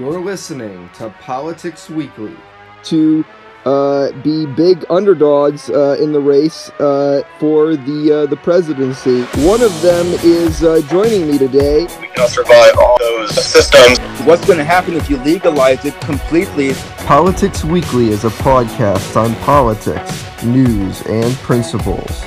You're listening to Politics Weekly. to uh, be big underdogs uh, in the race uh, for the uh, the presidency. One of them is uh, joining me today. we cannot survive all those systems. What's going to happen if you legalize it completely? Politics Weekly is a podcast on politics, news, and principles.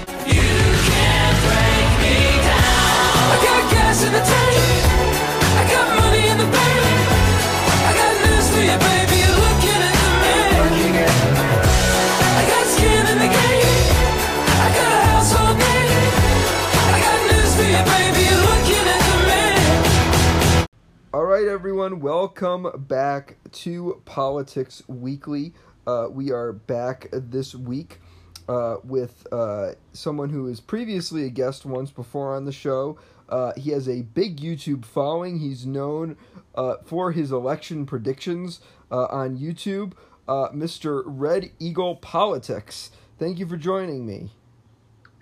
Everyone, welcome back to Politics Weekly. Uh, we are back this week uh, with uh, someone who is previously a guest once before on the show. Uh, he has a big YouTube following. He's known uh, for his election predictions uh, on YouTube. Uh, Mr. Red Eagle Politics. Thank you for joining me.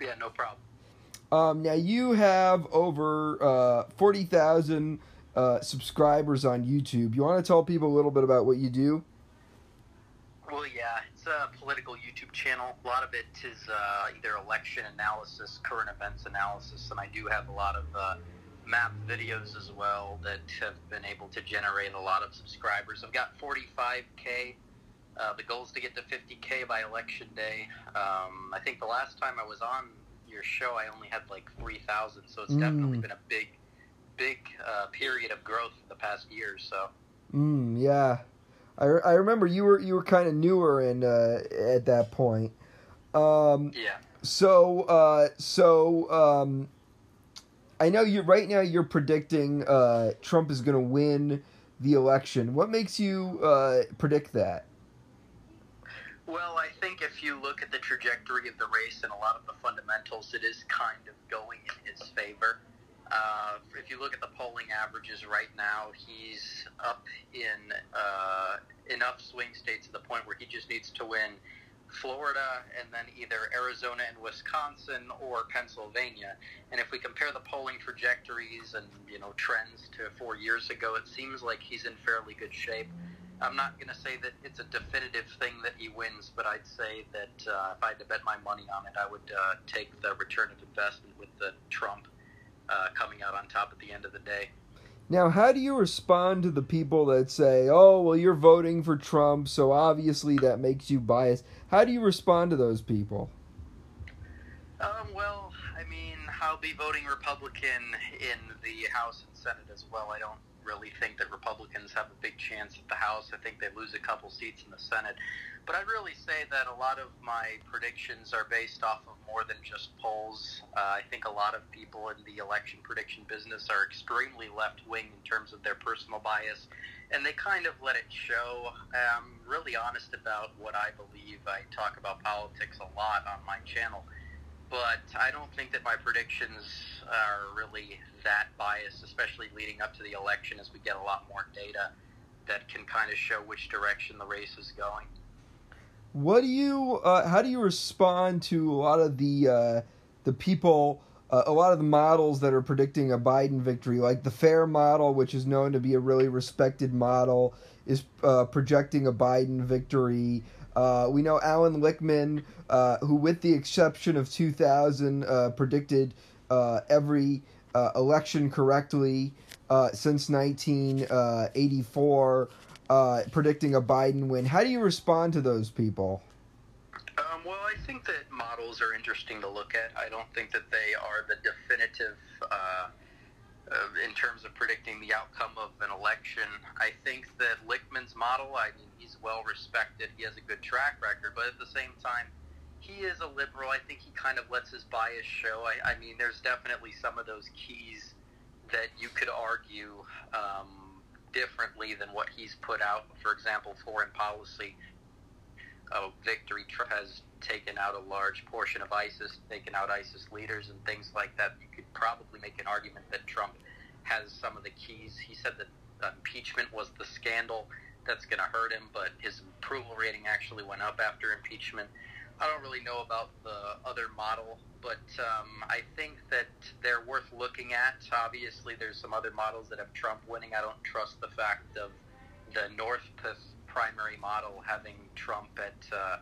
Yeah, no problem. Um, now you have over uh, forty thousand uh, subscribers on YouTube. You want to tell people a little bit about what you do? Well, yeah, it's a political YouTube channel. A lot of it is uh, either election analysis, current events analysis, and I do have a lot of uh, map videos as well that have been able to generate a lot of subscribers. I've got 45k. Uh, the goal is to get to 50k by election day. Um, I think the last time I was on your show, I only had like 3,000, so it's definitely Mm. been a big, big uh, period of growth the past year. So. Mm, yeah, I, re- I remember you were you were kind of newer and uh, at that point. Um, Yeah. so uh, so um, I know you right now you're predicting uh, Trump is going to win the election. What makes you uh, predict that? Well, I think if you look at the trajectory of the race and a lot of the fundamentals, it is kind of going in his favor. Uh, if you look at the polling averages right now, he's up in uh, enough swing states to the point where he just needs to win Florida and then either Arizona and Wisconsin or Pennsylvania. And if we compare the polling trajectories and you know trends to four years ago, it seems like he's in fairly good shape. I'm not going to say that it's a definitive thing that he wins, but I'd say that uh, if I had to bet my money on it, I would uh, take the return of investment with the Trump uh, coming out on top at the end of the day. Now, how do you respond to the people that say, "Oh, well, you're voting for Trump, so obviously that makes you biased"? How do you respond to those people? Um, well, I mean, I'll be voting Republican in the House and Senate as well. I don't really think that Republicans have a big chance at the House. I think they lose a couple seats in the Senate. But I'd really say that a lot of my predictions are based off of more than just polls. Uh, I think a lot of people in the election prediction business are extremely left wing in terms of their personal bias, and they kind of let it show. I'm really honest about what I believe. I talk about politics a lot on my channel but I don't think that my predictions are really that biased, especially leading up to the election as we get a lot more data that can kind of show which direction the race is going. What do you? Uh, how do you respond to a lot of the uh, the people? Uh, a lot of the models that are predicting a Biden victory, like the FAIR model, which is known to be a really respected model, is uh, projecting a Biden victory. Uh, we know Allan Lichtman, uh, who, with the exception of 2000, uh, predicted uh, every uh, election correctly since 1984, uh, predicting a Biden win. How do you respond to those people? Um, well, I think that models are interesting to look at. I don't think that they are the definitive uh, in terms of predicting the outcome of an election. I think that Lichtman's model, I mean, he's well respected. He has a good track record, but at the same time, he is a liberal. I think he kind of lets his bias show. I, I mean, there's definitely some of those keys that you could argue um, differently than what he's put out. For example, foreign policy uh, victory Trump has taken out a large portion of ISIS, taken out ISIS leaders and things like that. You could probably make an argument that Trump has some of the keys. He said that impeachment was the scandal that's going to hurt him, but his approval rating actually went up after impeachment. I don't really know about the other model, but um, I think that they're worth looking at. Obviously, there's some other models that have Trump winning. I don't trust the fact of the Norpoth primary model having Trump at, uh,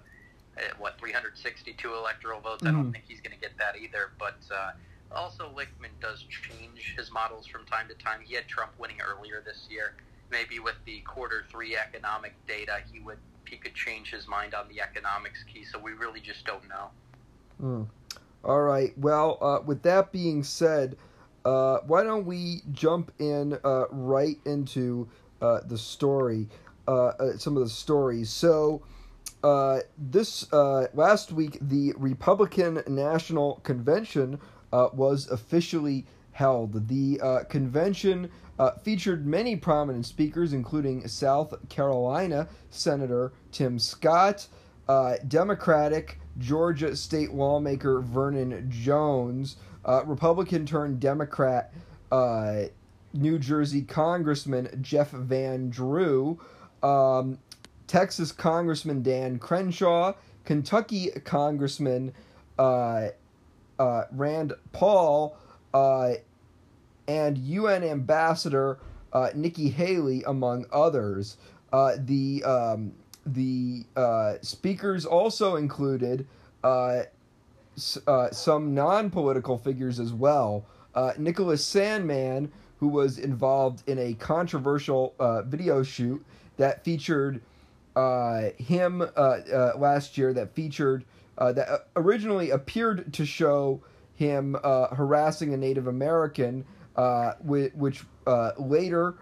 at what 362 electoral votes. I Mhm. don't think he's going to get that either. But uh, also, Lichtman does change his models from time to time. He had Trump winning earlier this year. Maybe with the quarter three economic data, he would he could change his mind on the economics key. So we really just don't know. Mm. All right. Well, uh, with that being said, uh, why don't we jump in uh, right into uh, the story, uh, uh, some of the stories. So, uh, this uh, last week, the Republican National Convention uh, was officially held. The convention featured many prominent speakers, including South Carolina Senator Tim Scott, uh, Democratic Georgia state lawmaker Vernon Jones, uh, Republican turned Democrat uh, New Jersey Congressman Jeff Van Drew, um, Texas Congressman Dan Crenshaw, Kentucky Congressman uh, uh, Rand Paul, uh, and UN Ambassador uh, Nikki Haley, among others. Uh, the um, the uh, speakers also included s- some non-political figures as well. Nicholas Sandmann, who was involved in a controversial video shoot that featured uh, him uh, uh, last year, that featured uh, that originally appeared to show him harassing a Native American, which later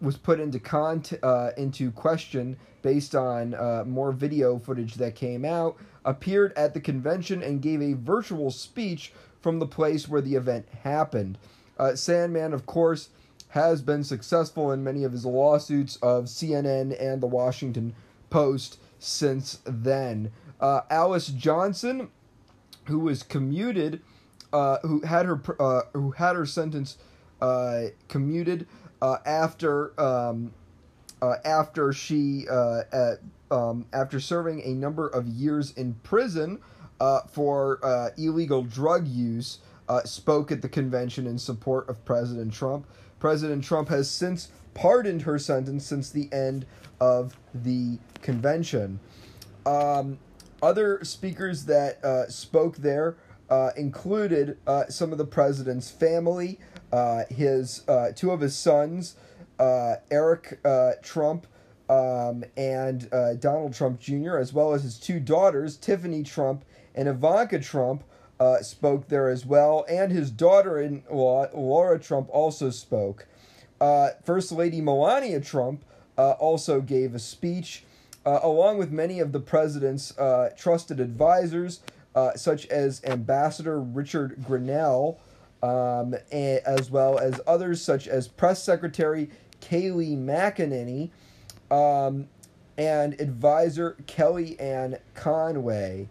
was put into con- uh, into question based on more video footage that came out, appeared at the convention and gave a virtual speech from the place where the event happened. Uh, Sandmann, of course, has been successful in many of his lawsuits of CNN and the Washington Post since then. Uh, Alice Johnson, who was commuted, uh, who had her uh, who had her sentence uh, commuted uh, after um, uh, after she at, um, after serving a number of years in prison for illegal drug use, spoke at the convention in support of President Trump. President Trump has since pardoned her sentence since the end of the convention. Um, other speakers that uh, spoke there uh, included uh, some of the president's family, uh, his uh, two of his sons, uh, Eric Trump um, and Donald Trump Jr., as well as his two daughters, Tiffany Trump and Ivanka Trump, uh, spoke there as well, and his daughter-in-law Lara Trump also spoke. Uh, First Lady Melania Trump uh, also gave a speech, uh, along with many of the president's uh, trusted advisors, uh, such as Ambassador Richard Grenell, um, a- as well as others such as Press Secretary Kayleigh McEnany, um, and advisor Kellyanne Conway.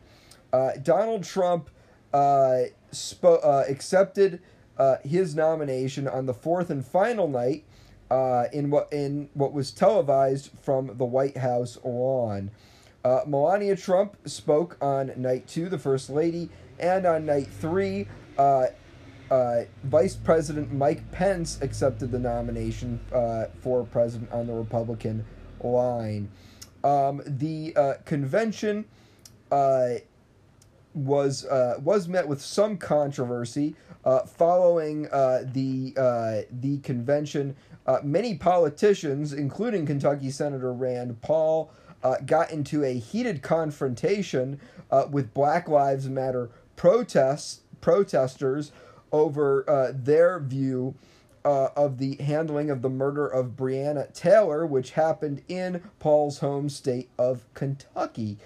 Donald Trump uh, spo- uh, accepted uh, his nomination on the fourth and final night uh, in what in what was televised from the White House lawn. Uh, Melania Trump spoke on night two, the First Lady, and on night three, uh, Vice President Mike Pence accepted the nomination for president on the Republican line. Um, the convention was uh, was met with some controversy uh, following uh, the uh, the convention. Uh, many politicians, including Kentucky Senator Rand Paul, uh, got into a heated confrontation with Black Lives Matter protests protesters over their view of the handling of the murder of Breonna Taylor, which happened in Paul's home state of Kentucky.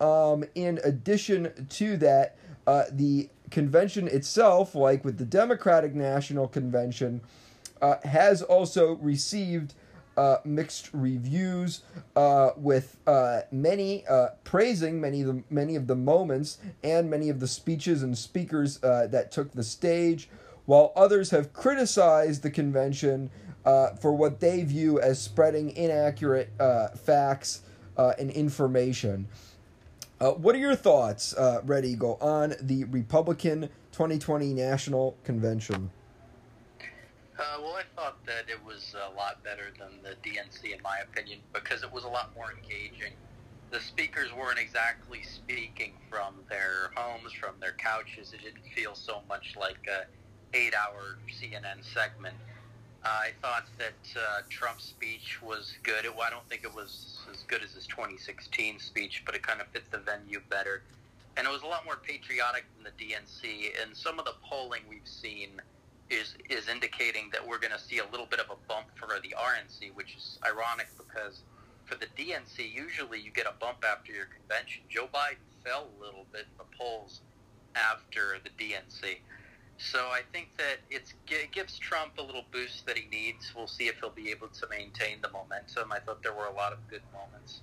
Um, in addition to that, uh, the convention itself, like with the Democratic National Convention, uh, has also received uh, mixed reviews, uh, with uh, many uh, praising many of the many of the moments and many of the speeches and speakers uh, that took the stage, while others have criticized the convention uh, for what they view as spreading inaccurate facts and information. Uh, what are your thoughts, uh, Red Eagle, on the Republican 2020 National Convention? Uh, well, I thought that it was a lot better than the DNC, in my opinion, because it was a lot more engaging. The speakers weren't exactly speaking from their homes, from their couches. It didn't feel so much like a eight-hour CNN segment. I thought that uh, Trump's speech was good. It, I don't think it was as good as his 2016 speech, but it kind of fits the venue better. And it was a lot more patriotic than the DNC. And some of the polling we've seen is is indicating that we're going to see a little bit of a bump for the RNC, which is ironic because for the DNC, usually you get a bump after your convention. Joe Biden fell a little bit in the polls after the DNC. So I think that it's, it gives Trump a little boost that he needs. We'll see if he'll be able to maintain the momentum. I thought there were a lot of good moments,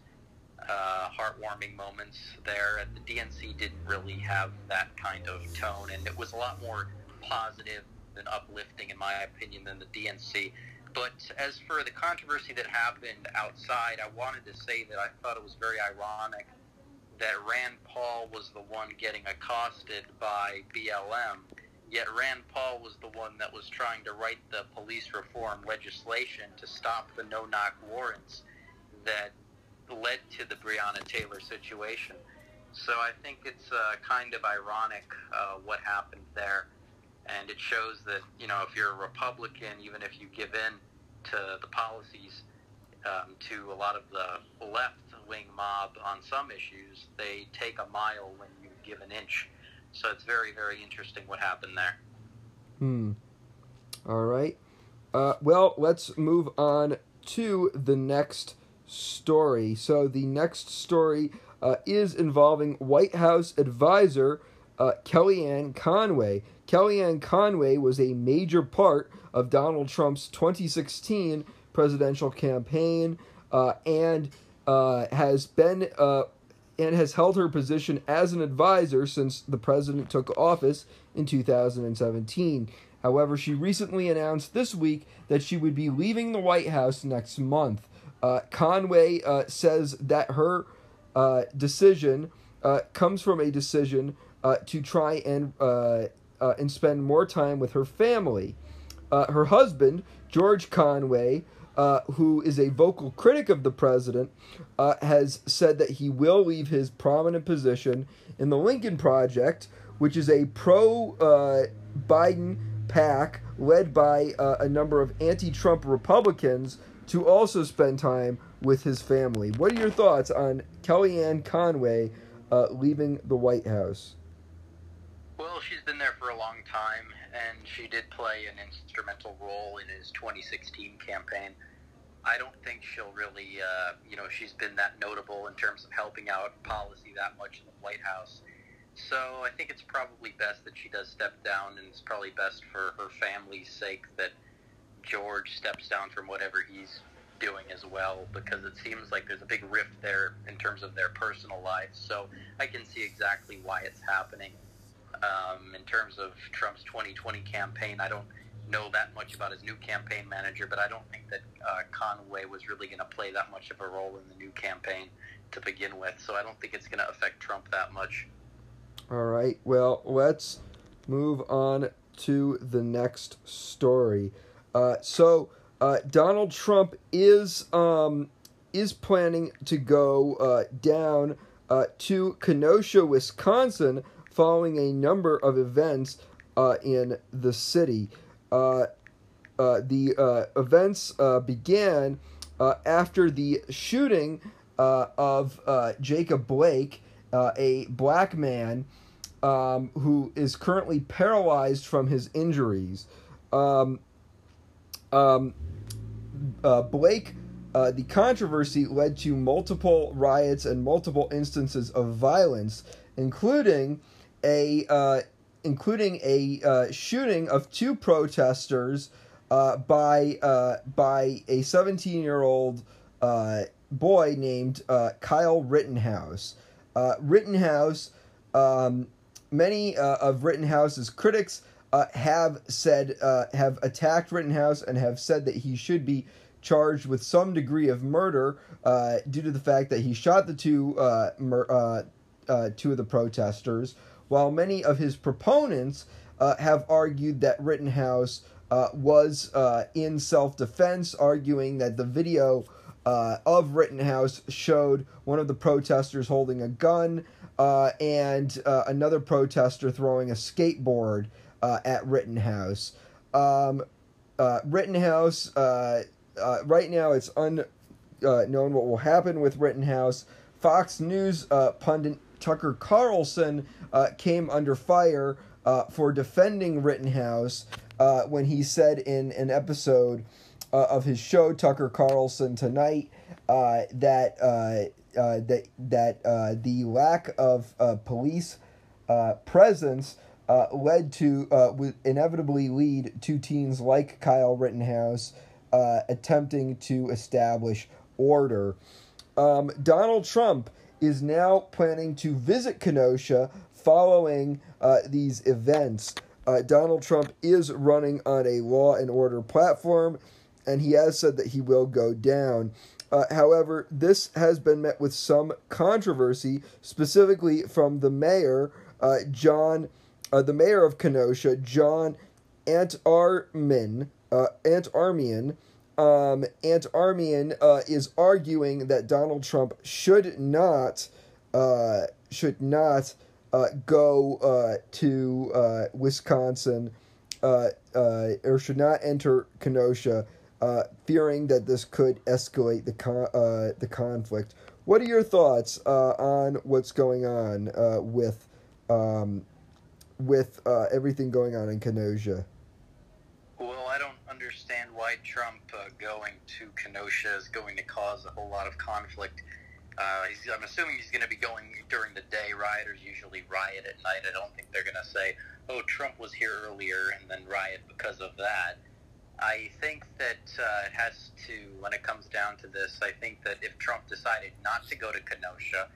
uh, heartwarming moments there. And the DNC didn't really have that kind of tone, and it was a lot more positive and uplifting, in my opinion, than the DNC. But as for the controversy that happened outside, I wanted to say that I thought it was very ironic that Rand Paul was the one getting accosted by BLM, yet Rand Paul was the one that was trying to write the police reform legislation to stop the no-knock warrants that led to the Breonna Taylor situation. So I think it's uh, kind of ironic uh, what happened there and it shows that you know if you're a Republican, even if you give in to the policies um, to a lot of the left-wing mob on some issues, they take a mile when you give an inch. So it's very, very interesting what happened there. Hmm. All right. Uh, well, let's move on to the next story. So the next story uh, is involving White House advisor uh, Kellyanne Conway. Kellyanne Conway was a major part of Donald Trump's 2016 presidential campaign uh, and uh, has been uh, and has held her position as an advisor since the president took office in 2017. However, she recently announced this week that she would be leaving the White House next month. Uh, Conway uh, says that her uh, decision uh, comes from a decision uh, to try and uh, and spend more time with her family. Her husband, George Conway, uh, who is a vocal critic of the president, uh, has said that he will leave his prominent position in the Lincoln Project, which is a pro uh, Biden PAC led by uh, a number of anti Trump Republicans to also spend time with his family. What are your thoughts on Kellyanne Conway uh, leaving the White House? Well, she's been there for a long time, and she did play an instrumental role in his 2016 campaign. I don't think she'll really, uh, you know, she's been that notable in terms of helping out policy that much in the White House. So I think it's probably best that she does step down, and it's probably best for her family's sake that George steps down from whatever he's doing as well, because it seems like there's a big rift there in terms of their personal lives. So I can see exactly why it's happening. Um, in terms of Trump's 2020 campaign, I don't know that much about his new campaign manager, but I don't think that uh, Conway was really going to play that much of a role in the new campaign to begin with. So I don't think it's going to affect Trump that much. All right. Well, let's move on to the next story. Uh, so uh, Donald Trump is um, is planning to go uh, down uh, to Kenosha, Wisconsin, following a number of events uh, in the city. Uh, uh, the uh, events uh, began uh, after the shooting of Jacob Blake, a black man um, who is currently paralyzed from his injuries. Um, um, Blake, uh, the controversy led to multiple riots and multiple instances of violence, including a uh, including a uh, shooting of two protesters uh, by uh, by a 17 year old uh, boy named uh, Kyle Rittenhouse. Uh, Rittenhouse, um, many uh, of Rittenhouse's critics uh, have said uh, have attacked Rittenhouse and have said that he should be charged with some degree of murder uh, due to the fact that he shot the two uh, mur- uh, uh, two of the protesters while many of his proponents uh, have argued that Rittenhouse uh, was uh, in self defense, arguing that the video uh, of Rittenhouse showed one of the protesters holding a gun uh, and uh, another protester throwing a skateboard at Rittenhouse. Um, Rittenhouse, right now it's unknown what will happen with Rittenhouse. Fox News pundit Tucker Carlson uh, came under fire uh, for defending Rittenhouse uh, when he said in an episode uh, of his show Tucker Carlson Tonight uh, that uh, that that uh, the lack of police presence led to would inevitably lead to teens like Kyle Rittenhouse attempting to establish order. Um, Donald Trump is now planning to visit Kenosha following uh, these events. Uh, Donald Trump is running on a law and order platform, and he has said that he will go down. Uh, however, this has been met with some controversy, specifically from the mayor, uh, John, uh, the mayor of Kenosha, John Antaramian, uh, Antaramian. Um, Antaramian uh, is arguing that Donald Trump should not, uh, should not uh, go uh, to uh, Wisconsin, uh, uh, or should not enter Kenosha, uh, fearing that this could escalate the con- uh, the conflict. What are your thoughts uh, on what's going on uh, with um, with uh, everything going on in Kenosha? Understand why Trump uh, going to Kenosha is going to cause a whole lot of conflict. Uh, I'm assuming he's going to be going during the day. Rioters usually riot at night. I don't think they're going to say, "Oh, Trump was here earlier," and then riot because of that. I think that uh, it has to, when it comes down to this, I think that if Trump decided not to go to Kenosha,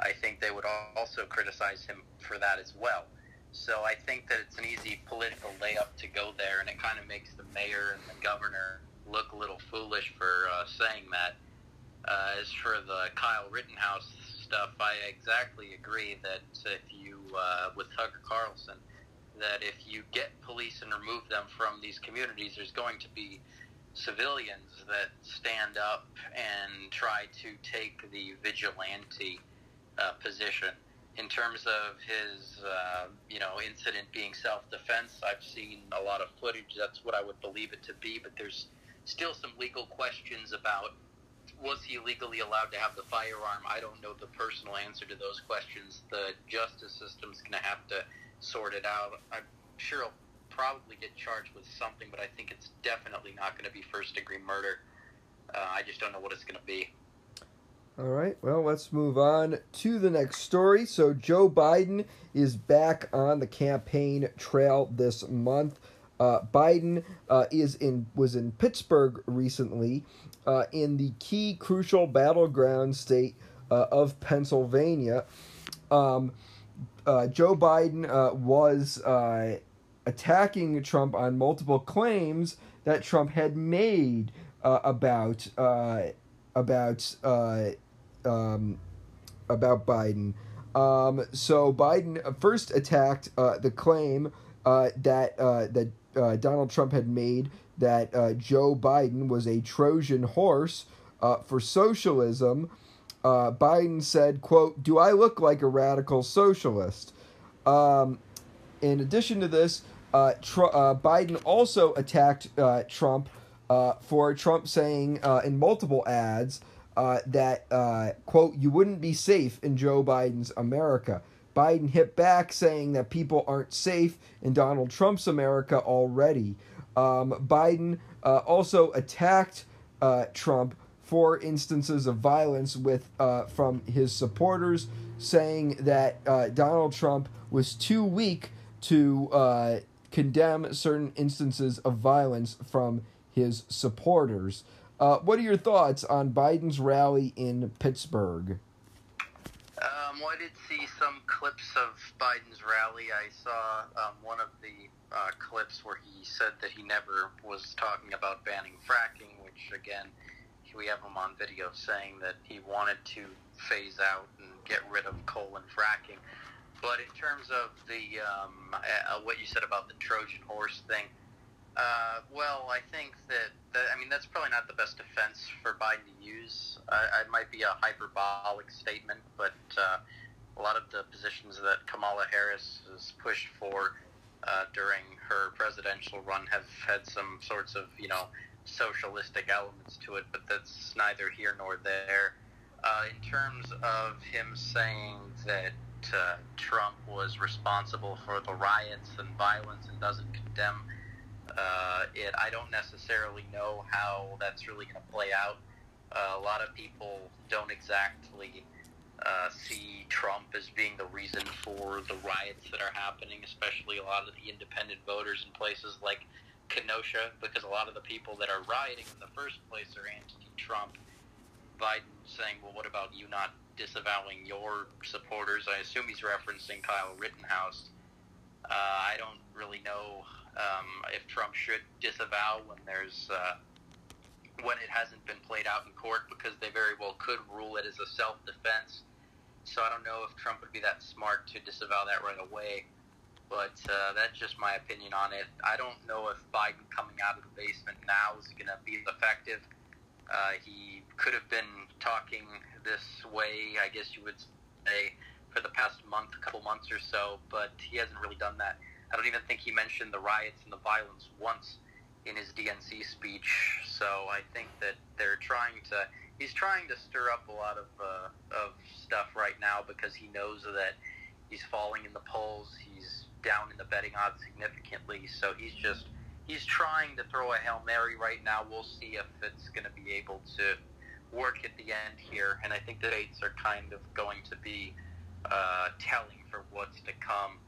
I think they would also criticize him for that as well. So I think that it's an easy political layup to go there, and it kind of makes the mayor and the governor look a little foolish for uh, saying that. Uh, as for the Kyle Rittenhouse stuff, I exactly agree that if you, uh, with Tucker Carlson, that if you get police and remove them from these communities, there's going to be civilians that stand up and try to take the vigilante uh, position. In terms of his, uh, you know, incident being self-defense, I've seen a lot of footage. That's what I would believe it to be. But there's still some legal questions about was he legally allowed to have the firearm? I don't know the personal answer to those questions. The justice system's going to have to sort it out. I'm sure he'll probably get charged with something, but I think it's definitely not going to be first degree murder. Uh, I just don't know what it's going to be. All right, well, let's move on to the next story. So, Joe Biden is back on the campaign trail this month. Uh, Biden uh, is in was in Pittsburgh recently, uh, in the key crucial battleground state uh, of Pennsylvania. Um, uh, Joe Biden uh, was attacking Trump on multiple claims that Trump had made about about um, about Biden. Um, so Biden first attacked uh, the claim uh, that uh, that uh, Donald Trump had made that uh, Joe Biden was a Trojan horse uh, for socialism. Biden said, "quote Do I look like a radical socialist?" Um, in addition to this, Tr- Biden also attacked Trump for Trump saying in multiple ads uh, that, uh, quote, you wouldn't be safe in Joe Biden's America. Biden hit back saying that people aren't safe in Donald Trump's America already. Um, Biden uh, also attacked uh, Trump for instances of violence with uh, from his supporters, saying that uh, Donald Trump was too weak to condemn certain instances of violence from his supporters. Uh, what are your thoughts on Biden's rally in Pittsburgh? Um, well, I did see some clips of Biden's rally. I saw um, one of the uh, clips where he said that he never was talking about banning fracking, which again, we have him on video saying that he wanted to phase out and get rid of coal and fracking. But in terms of the um, uh, what you said about the Trojan horse thing, Uh, well, I think that, that I mean that's probably not the best defense for Biden to use. Uh, it might be a hyperbolic statement, but uh, a lot of the positions that Kamala Harris has pushed for uh, during her presidential run have had some sorts of you know socialistic elements to it, but that's neither here nor there. Uh, in terms of him saying that uh, Trump was responsible for the riots and violence and doesn't condemn uh, it, I don't necessarily know how that's really going to play out. Uh, a lot of people don't exactly uh, see Trump as being the reason for the riots that are happening, especially a lot of the independent voters in places like Kenosha, because a lot of the people that are rioting in the first place are anti-Trump. Biden saying, "Well, what about you not disavowing your supporters?" I assume he's referencing Kyle Rittenhouse. Uh, I don't really know um, if Trump should disavow when there's uh, when it hasn't been played out in court, because they very well could rule it as a self-defense. So I don't know if Trump would be that smart to disavow that right away. But uh, that's just my opinion on it. I don't know if Biden coming out of the basement now is going to be effective. Uh, he could have been talking this way, I guess you would say, for the past month, couple months or so, but he hasn't really done that. I don't even think he mentioned the riots and the violence once in his DNC speech. So I think that they're trying to. He's trying to stir up a lot of uh, of stuff right now because he knows that he's falling in the polls. He's down in the betting odds significantly. So he's just he's trying to throw a hail mary right now. We'll see if it's going to be able to work at the end here. And I think the dates are kind of going to be uh, telling for what's to come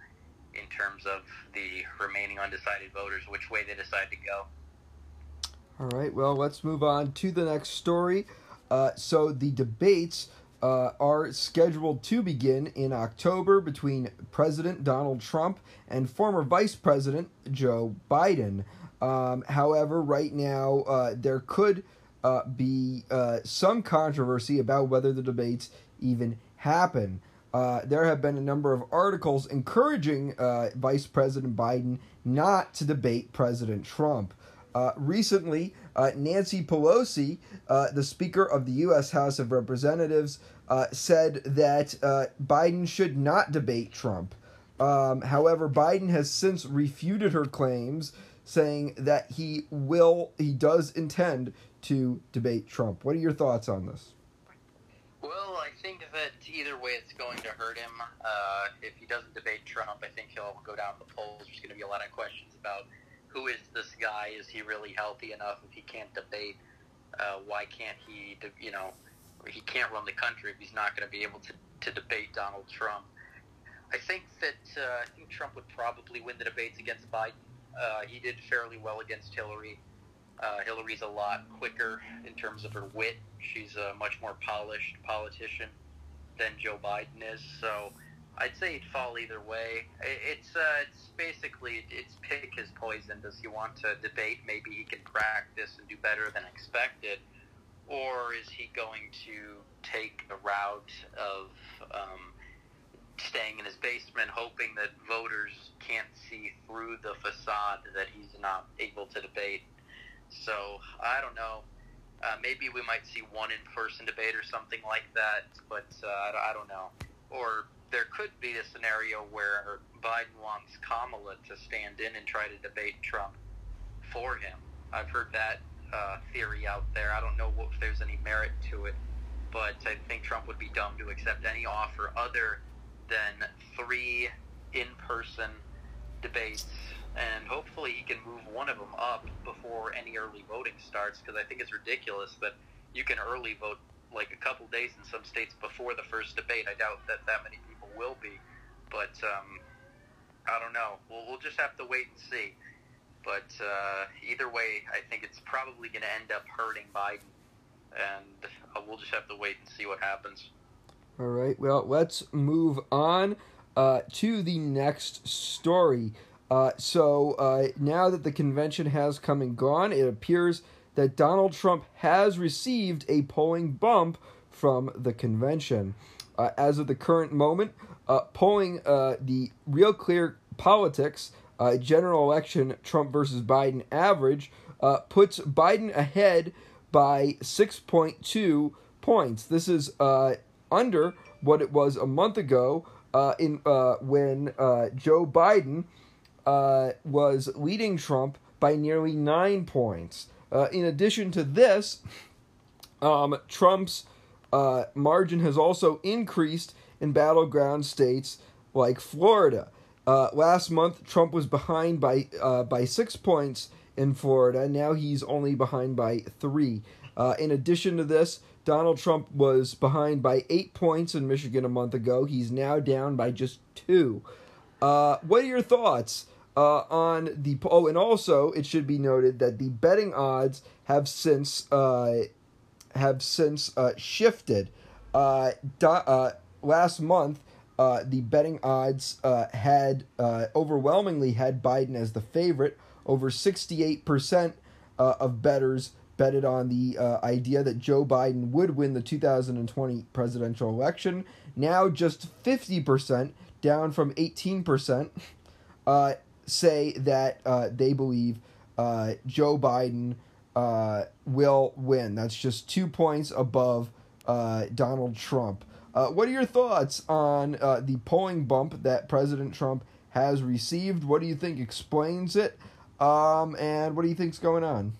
in terms of the remaining undecided voters, which way they decide to go. All right, well, let's move on to the next story. Uh, so, the debates uh, are scheduled to begin in October between President Donald Trump and former Vice President Joe Biden. Um, however, right now, uh, there could uh, be uh, some controversy about whether the debates even happen. Uh, there have been a number of articles encouraging uh, Vice President Biden not to debate President Trump. Uh, recently, uh, Nancy Pelosi, uh, the Speaker of the U.S. House of Representatives, said that Biden should not debate Trump. Um, however, Biden has since refuted her claims, saying that he will, he does intend to debate Trump. What are your thoughts on this? Well, I think that either way it's going to hurt him. Uh, if he doesn't debate Trump, I think he'll go down the polls. There's going to be a lot of questions about who is this guy? Is he really healthy enough if he can't debate? Uh, why can't he, de- you know, he can't run the country if he's not going to be able to, to debate Donald Trump. I think that uh, I think Trump would probably win the debates against Biden. Uh, he did fairly well against Hillary. Uh, Hillary's a lot quicker in terms of her wit. She's a much more polished politician than Joe Biden is. So I'd say he'd fall either way. It's uh, it's basically it's pick his poison. Does he want to debate? Maybe he can practice and do better than expected, or is he going to take the route of um, staying in his basement, hoping that voters can't see through the facade that he's not able to debate? So I don't know. Uh, maybe we might see one in-person debate or something like that, but uh, I, don't- know. Or there could be a scenario where Biden wants Kamala to stand in and try to debate Trump for him. I've heard that uh, theory out there. I don't know if there's any merit to it, but I think Trump would be dumb to accept any offer other than three in-person debates, and hopefully he can move one of them up before any early voting starts. Because I think it's ridiculous that you can early vote like a couple days in some states before the first debate. I doubt that that many people will be, but um, I don't know. We'll, just have to wait and see. But uh, either way, I think it's probably going to end up hurting Biden, and uh, we'll just have to wait and see what happens. All right. Well, let's move on uh, to the next story. Uh, so uh, now that the convention has come and gone, it appears that Donald Trump has received a polling bump from the convention. Uh, as of the current moment, uh, polling uh, the Real Clear Politics uh, general election Trump versus Biden average puts Biden ahead by 6.2 points. This is under what it was a month ago in when Joe Biden uh, was leading Trump by nearly nine points. Uh, in addition to this, um, Trump's uh, margin has also increased in battleground states like Florida. Uh, last month, Trump was behind by uh, by six points in Florida. Now he's only behind by three. Uh, in addition to this, Donald Trump was behind by eight points in Michigan a month ago. He's now down by just two. Uh, what are your thoughts uh, on the? Oh, and also it should be noted that the betting odds have since uh, have since uh, shifted. Uh, do, uh, last month, uh, the betting odds uh, had uh, overwhelmingly had Biden as the favorite. Over sixty-eight percent uh, of bettors betted on the uh, idea that Joe Biden would win the 2020 presidential election. Now, just fifty percent, down from eighteen percent, uh, say that uh, they believe uh, Joe Biden uh, will win. That's just two points above uh, Donald Trump. Uh, what are your thoughts on the polling bump that President Trump has received? What do you think explains it? Um, and what do you think's going on?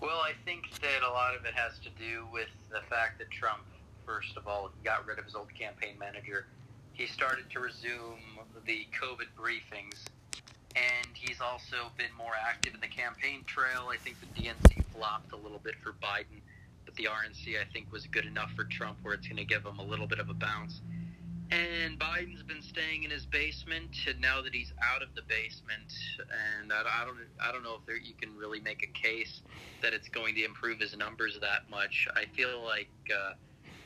Well, I think that a lot of it has to do with the fact that Trump, first of all, got rid of his old campaign manager. He started to resume the COVID briefings, and he's also been more active in the campaign trail. I think the DNC flopped a little bit for Biden, but the RNC, I think, was good enough for Trump where it's going to give him a little bit of a bounce. And Biden's been staying in his basement, and now that he's out of the basement, and I, I don't, I don't know if there, you can really make a case that it's going to improve his numbers that much. I feel like uh,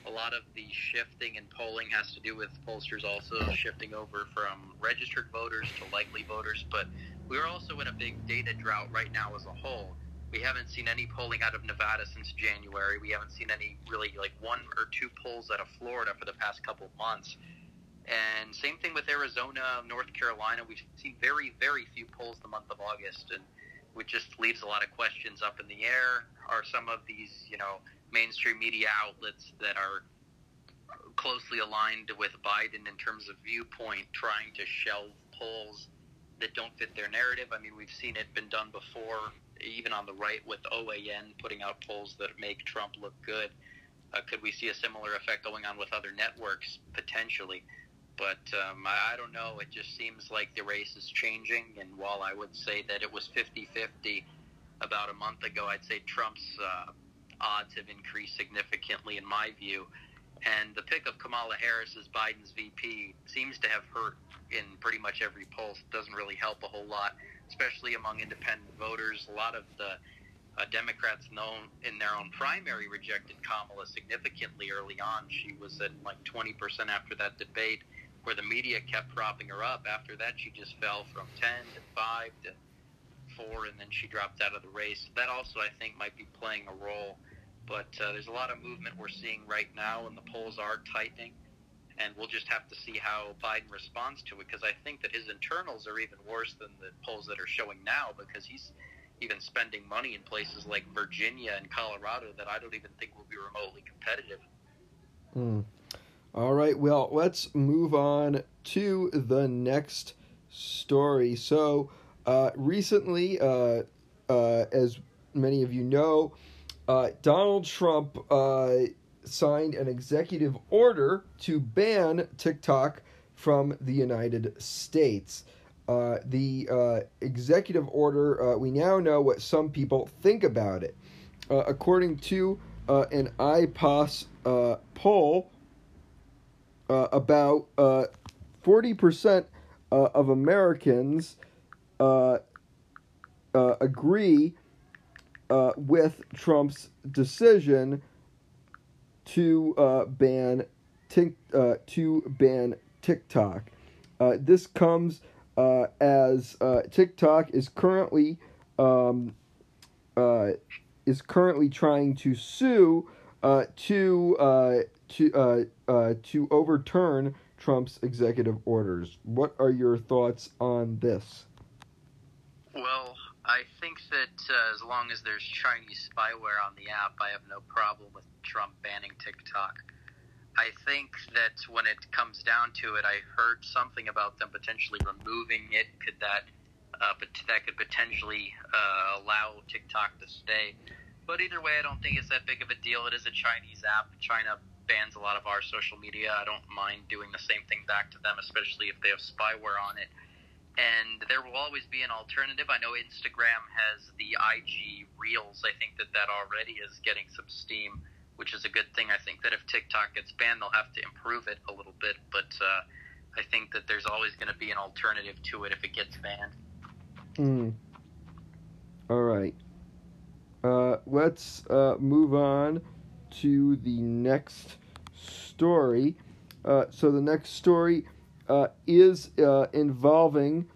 a lot of the shifting in polling has to do with pollsters also shifting over from registered voters to likely voters, but we're also in a big data drought right now as a whole. We haven't seen any polling out of Nevada since January. We haven't seen any really like one or two polls out of Florida for the past couple of months. And same thing with Arizona, North Carolina. We've seen very, very few polls the month of August, and which just leaves a lot of questions up in the air. Are some of these, you know, mainstream media outlets that are closely aligned with Biden in terms of viewpoint trying to shelve polls that don't fit their narrative? I mean, we've seen it been done before, even on the right with OAN putting out polls that make Trump look good. Uh, could we see a similar effect going on with other networks potentially? But um, I, I don't know. It just seems like the race is changing. And while I would say that it was 50 50 about a month ago, I'd say Trump's uh, odds have increased significantly, in my view. And the pick of Kamala Harris as Biden's VP seems to have hurt in pretty much every poll. It doesn't really help a whole lot, especially among independent voters. A lot of the uh, Democrats known in their own primary rejected Kamala significantly early on. She was at like 20% after that debate, where the media kept propping her up. After that, she just fell from 10 to 5 to 4, and then she dropped out of the race. That also, I think, might be playing a role. But uh, there's a lot of movement we're seeing right now, and the polls are tightening. And we'll just have to see how Biden responds to it, because I think that his internals are even worse than the polls that are showing now, because he's even spending money in places like Virginia and Colorado that I don't even think will be remotely competitive. Hmm. All right, well, let's move on to the next story. So, uh, recently, uh, uh, as many of you know, uh, Donald Trump uh, signed an executive order to ban TikTok from the United States. Uh, the uh, executive order, uh, we now know what some people think about it. Uh, according to an Ipsos poll, about uh, 40% uh, of Americans agree uh, with Trump's decision to uh, ban tik, uh, to ban TikTok. Uh, this comes uh, as uh, TikTok is currently um, is currently trying to sue to to to overturn Trump's executive orders. What are your thoughts on this? Well, I think that uh, as long as there's Chinese spyware on the app, I have no problem with Trump banning TikTok. I think that when it comes down to it, I heard something about them potentially removing it. Could that, uh, but that could potentially uh, allow TikTok to stay. But either way, I don't think it's that big of a deal. It is a Chinese app. China bans a lot of our social media. I don't mind doing the same thing back to them, especially if they have spyware on it. And there will always be an alternative. I know Instagram has the IG Reels. I think that that already is getting some steam, which is a good thing. I think that if TikTok gets banned, they'll have to improve it a little bit. But uh, I think that there's always going to be an alternative to it if it gets banned. Mm. All right. Uh, let's uh, move on to the next story. Uh, so the next story uh, is uh, involving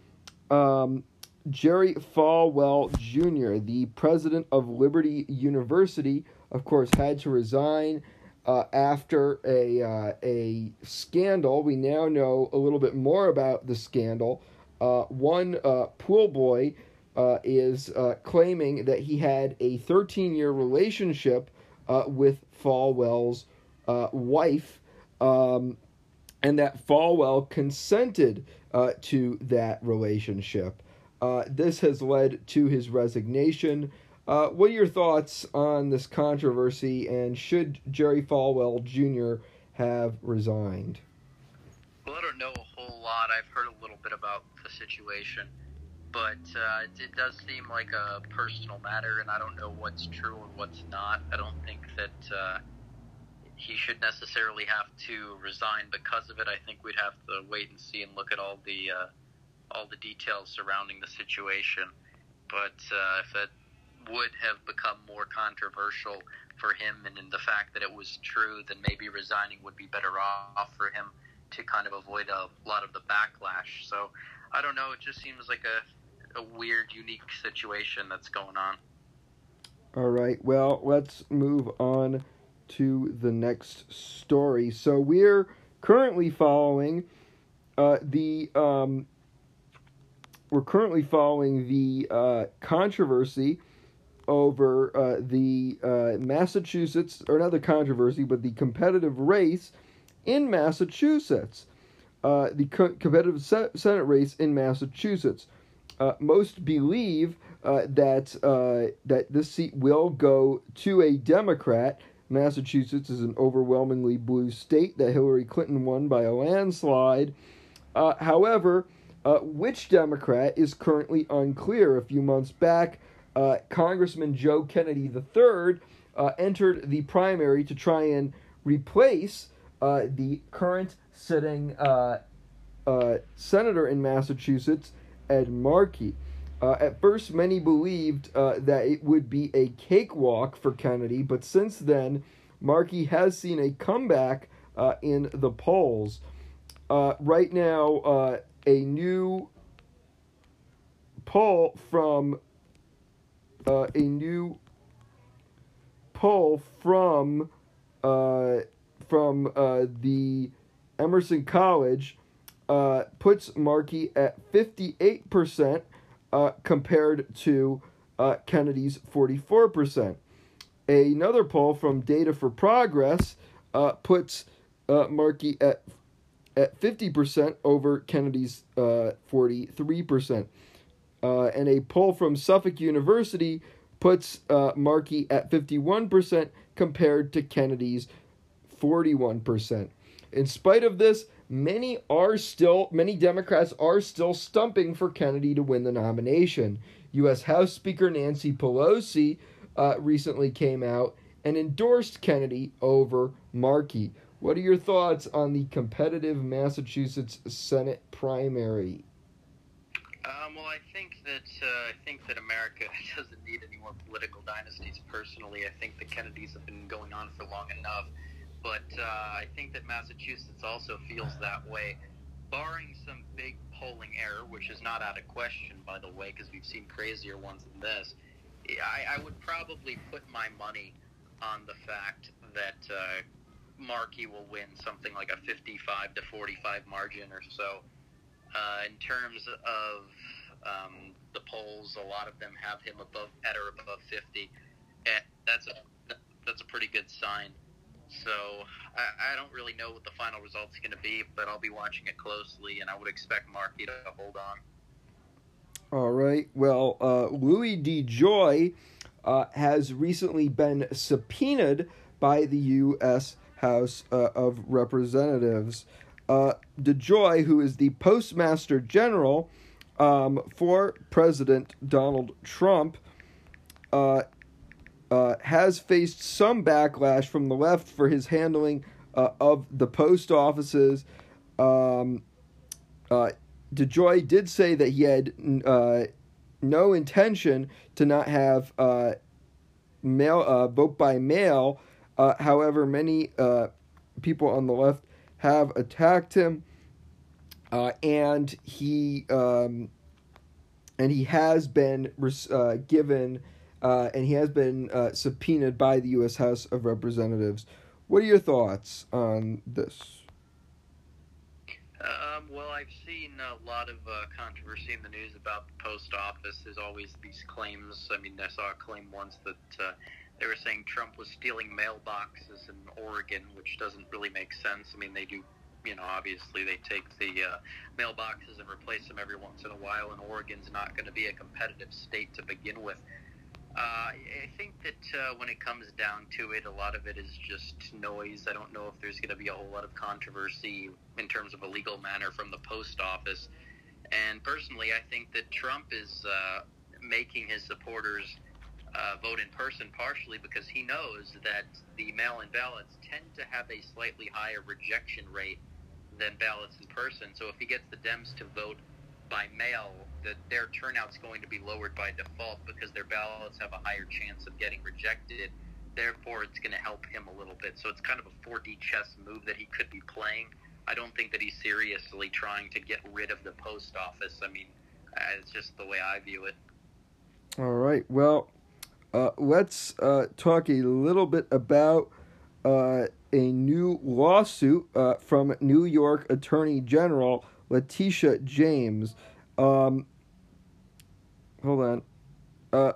um, Jerry Falwell Jr., the president of Liberty University. Of course, had to resign uh, after a uh, a scandal. We now know a little bit more about the scandal. Uh, one uh, pool boy is claiming that he had a 13 year relationship with Falwell's wife, um, and that Falwell consented uh, to that relationship. Uh, this has led to his resignation. Uh, what are your thoughts on this controversy, and should Jerry Falwell Jr. have resigned? Well, I don't know a whole lot. I've heard a little bit about the situation, but uh, it, it does seem like a personal matter, and I don't know what's true and what's not. I don't think that uh, he should necessarily have to resign because of it. I think we'd have to wait and see and look at all the uh, all the details surrounding the situation. But uh, if it would have become more controversial for him, and in the fact that it was true, then maybe resigning would be better off for him to kind of avoid a lot of the backlash. So I don't know. It just seems like a, a weird, unique situation that's going on. All right. Well, let's move on to the next story. So we're currently following uh, the um, we're currently following the uh, controversy over uh, the uh, Massachusetts, or not the controversy, but the competitive race in Massachusetts. Uh, the co- competitive se- Senate race in Massachusetts. Uh, most believe that that this seat will go to a Democrat. Massachusetts is an overwhelmingly blue state that Hillary Clinton won by a landslide. Uh, however, uh, which Democrat is currently unclear. A few months back, uh, Congressman Joe Kennedy III uh, entered the primary to try and replace uh, the current sitting uh, senator in Massachusetts, Ed Markey. Uh, at first, many believed uh, that it would be a cakewalk for Kennedy, but since then, Markey has seen a comeback uh, in the polls. Uh, right now, uh, a new poll from uh, a new poll from from the Emerson College puts Markey at fifty eight percent uh, compared to uh, Kennedy's forty four percent. Another poll from Data for Progress uh, puts uh, Markey at at 50% over Kennedy's uh, 43%. Uh, and a poll from Suffolk University puts uh, Markey at 51% compared to Kennedy's 41%. In spite of this, many are still many Democrats are still stumping for Kennedy to win the nomination. U.S. House Speaker Nancy Pelosi uh, recently came out and endorsed Kennedy over Markey. What are your thoughts on the competitive Massachusetts Senate primary? Um, well, I think that uh, I think that America doesn't need any more political dynasties. Personally, I think the Kennedys have been going on for long enough. But uh, I think that Massachusetts also feels that way, barring some big polling error, which is not out of question, by the way, because we've seen crazier ones than this. I, I would probably put my money on the fact that uh, Markey will win something like a 55 to 45 margin or so. Uh, in terms of um, the polls, a lot of them have him above at or above 50, and that's a that's a pretty good sign. So I, I don't really know what the final result's going to be, but I'll be watching it closely, and I would expect Markey to hold on. All right. Well, uh, Louis DeJoy uh, has recently been subpoenaed by the U.S. House uh, of Representatives. Uh, DeJoy, who is the Postmaster General um, for President Donald Trump, uh, uh, has faced some backlash from the left for his handling uh, of the post offices. Um, uh, DeJoy did say that he had uh, no intention to not have uh, mail uh, vote by mail. However, many people on the left have attacked him, and he um, and he has been given uh, and he has been uh, subpoenaed by the U.S. House of Representatives. What are your thoughts on this? Um, well, I've seen a lot of uh, controversy in the news about the post office. There's always these claims. I mean, I saw a claim once that uh, they were saying Trump was stealing mailboxes in Oregon, which doesn't really make sense. I mean, they do, you know, obviously they take the uh, mailboxes and replace them every once in a while, and Oregon's not going to be a competitive state to begin with. Uh, I think that uh, when it comes down to it, a lot of it is just noise. I don't know if there's going to be a whole lot of controversy in terms of a legal manner from the post office. And personally, I think that Trump is uh, making his supporters uh, vote in person partially because he knows that the mail in ballots tend to have a slightly higher rejection rate than ballots in person. So if he gets the Dems to vote by mail, that their turnout's going to be lowered by default because their ballots have a higher chance of getting rejected. Therefore, it's going to help him a little bit. So it's kind of a 4D chess move that he could be playing. I don't think that he's seriously trying to get rid of the post office. I mean, uh, it's just the way I view it. All right. Well, uh, let's uh, talk a little bit about uh, a new lawsuit uh, from New York Attorney General Letitia James. Um, hold on. Uh,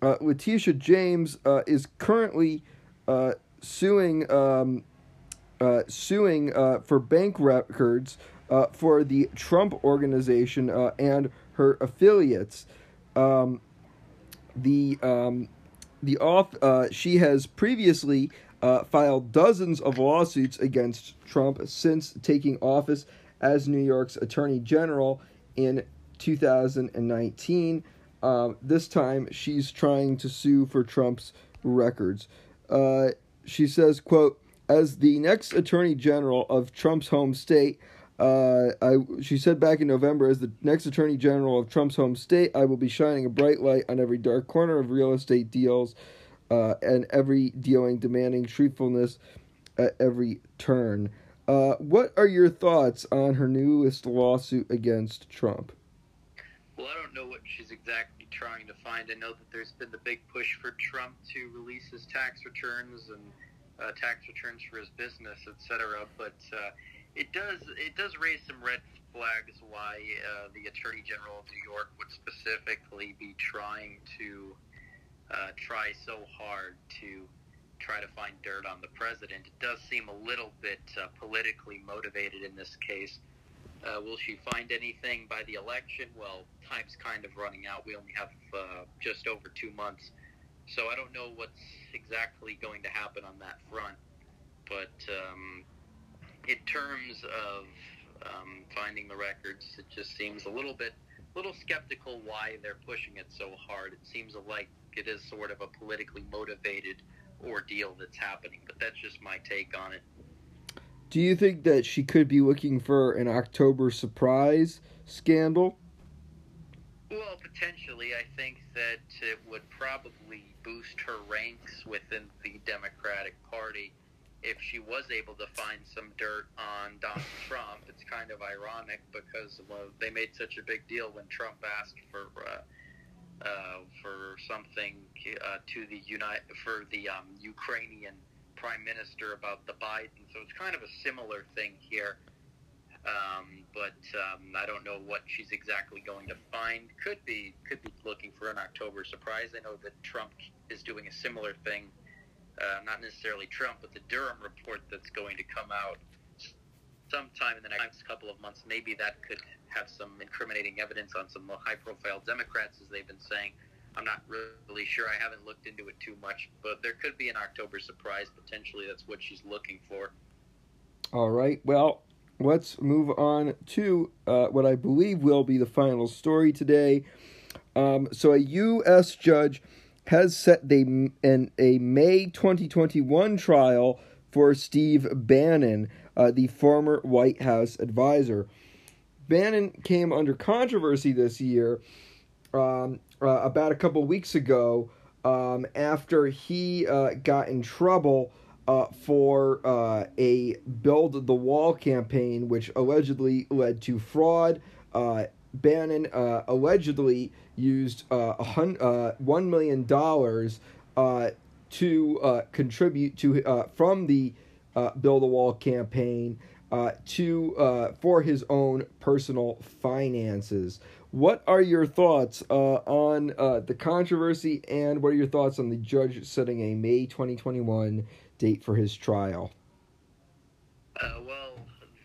uh, Letitia James uh, is currently uh, suing um, uh, suing uh, for bank records uh, for the Trump organization uh, and her affiliates. Um, the um, the off uh, she has previously uh, filed dozens of lawsuits against Trump since taking office as New York's Attorney General in 2019. Um, this time, she's trying to sue for Trump's records. Uh, she says, "quote As the next Attorney General of Trump's home state." Uh, I she said back in November, as the next Attorney General of Trump's home state, I will be shining a bright light on every dark corner of real estate deals, uh, and every dealing demanding truthfulness at every turn. Uh, what are your thoughts on her newest lawsuit against Trump? Well, I don't know what she's exactly trying to find. I know that there's been the big push for Trump to release his tax returns and uh, tax returns for his business, etc. But uh, it does it does raise some red flags why uh, the Attorney General of New York would specifically be trying to uh, try so hard to try to find dirt on the president. It does seem a little bit uh, politically motivated in this case. Uh, will she find anything by the election? Well, time's kind of running out. We only have uh, just over two months. So I don't know what's exactly going to happen on that front. But um, in terms of um, finding the records, it just seems a little bit, little skeptical why they're pushing it so hard. It seems like it is sort of a politically motivated ordeal that's happening. But that's just my take on it. Do you think that she could be looking for an October surprise scandal? Well, potentially, I think that it would probably boost her ranks within the Democratic Party if she was able to find some dirt on Donald Trump. It's kind of ironic because well, they made such a big deal when Trump asked for uh, uh, for something uh, to the United for the um, Ukrainian prime minister about the Biden. So it's kind of a similar thing here. Um, but um, I don't know what she's exactly going to find. Could be could be looking for an October surprise. I know that Trump is doing a similar thing. Uh, not necessarily Trump, but the Durham report that's going to come out sometime in the next couple of months. Maybe that could have some incriminating evidence on some high-profile Democrats, as they've been saying. I'm not really sure. I haven't looked into it too much, but there could be an October surprise potentially. That's what she's looking for. All right. Well, let's move on to uh, what I believe will be the final story today. Um, so, a U.S. judge has set the, an, a May 2021 trial for Steve Bannon, uh, the former White House advisor. Bannon came under controversy this year um, uh, about a couple weeks ago um, after he uh, got in trouble uh, for uh, a build the wall campaign, which allegedly led to fraud. Uh, Bannon uh, allegedly used hun- uh, one million dollars to contribute to from the build a wall campaign to for his own personal finances. What are your thoughts uh, on uh, the controversy, and what are your thoughts on the judge setting a May 2021 date for his trial? Uh, well,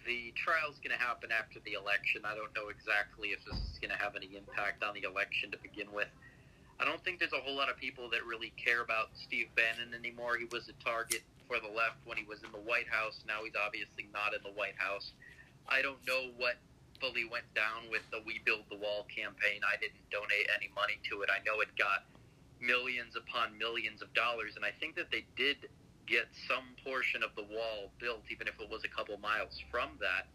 the trial's going to happen after the election. I don't know exactly if this is going to have any impact on the election to begin with. I don't think there's a whole lot of people that really care about Steve Bannon anymore. He was a target for the left when he was in the White House. Now he's obviously not in the White House. I don't know what fully went down with the We Build the Wall campaign. I didn't donate any money to it. I know it got millions upon millions of dollars, and I think that they did get some portion of the wall built, even if it was a couple miles from that.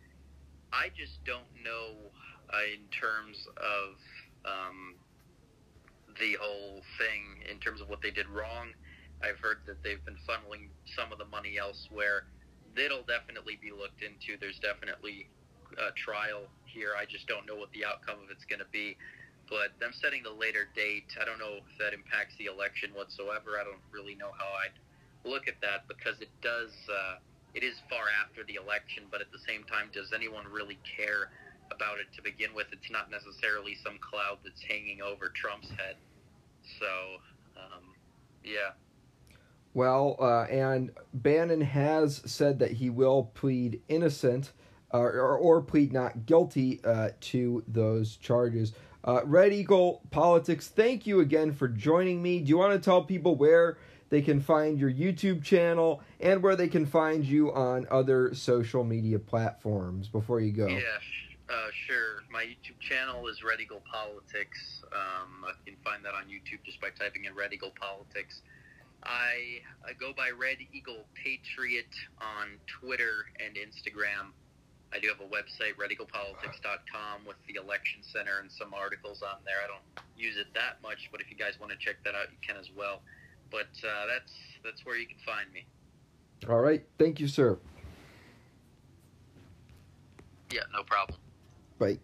I just don't know uh, in terms of um, the whole thing, in terms of what they did wrong. I've heard that they've been funneling some of the money elsewhere. It'll definitely be looked into. There's definitely a trial here. I just don't know what the outcome of it's going to be. But them setting the later date, I don't know if that impacts the election whatsoever. I don't really know how I'd look at that because it does. Uh, it is far after the election, but at the same time, does anyone really care about it to begin with? It's not necessarily some cloud that's hanging over Trump's head. So, um, yeah. Well, uh, and Bannon has said that he will plead innocent uh, or, or plead not guilty uh, to those charges. Uh, Red Eagle Politics, thank you again for joining me. Do you want to tell people where they can find your YouTube channel and where they can find you on other social media platforms before you go? Yeah, uh, sure. My YouTube channel is Red Eagle Politics. Um, you can find that on YouTube just by typing in Red Eagle Politics. I, I go by Red Eagle Patriot on Twitter and Instagram. I do have a website, redeaglepolitics.com, with the election center and some articles on there. I don't use it that much, but if you guys want to check that out, you can as well. But uh, that's that's where you can find me. All right. Thank you, sir. Yeah, no problem. Bye.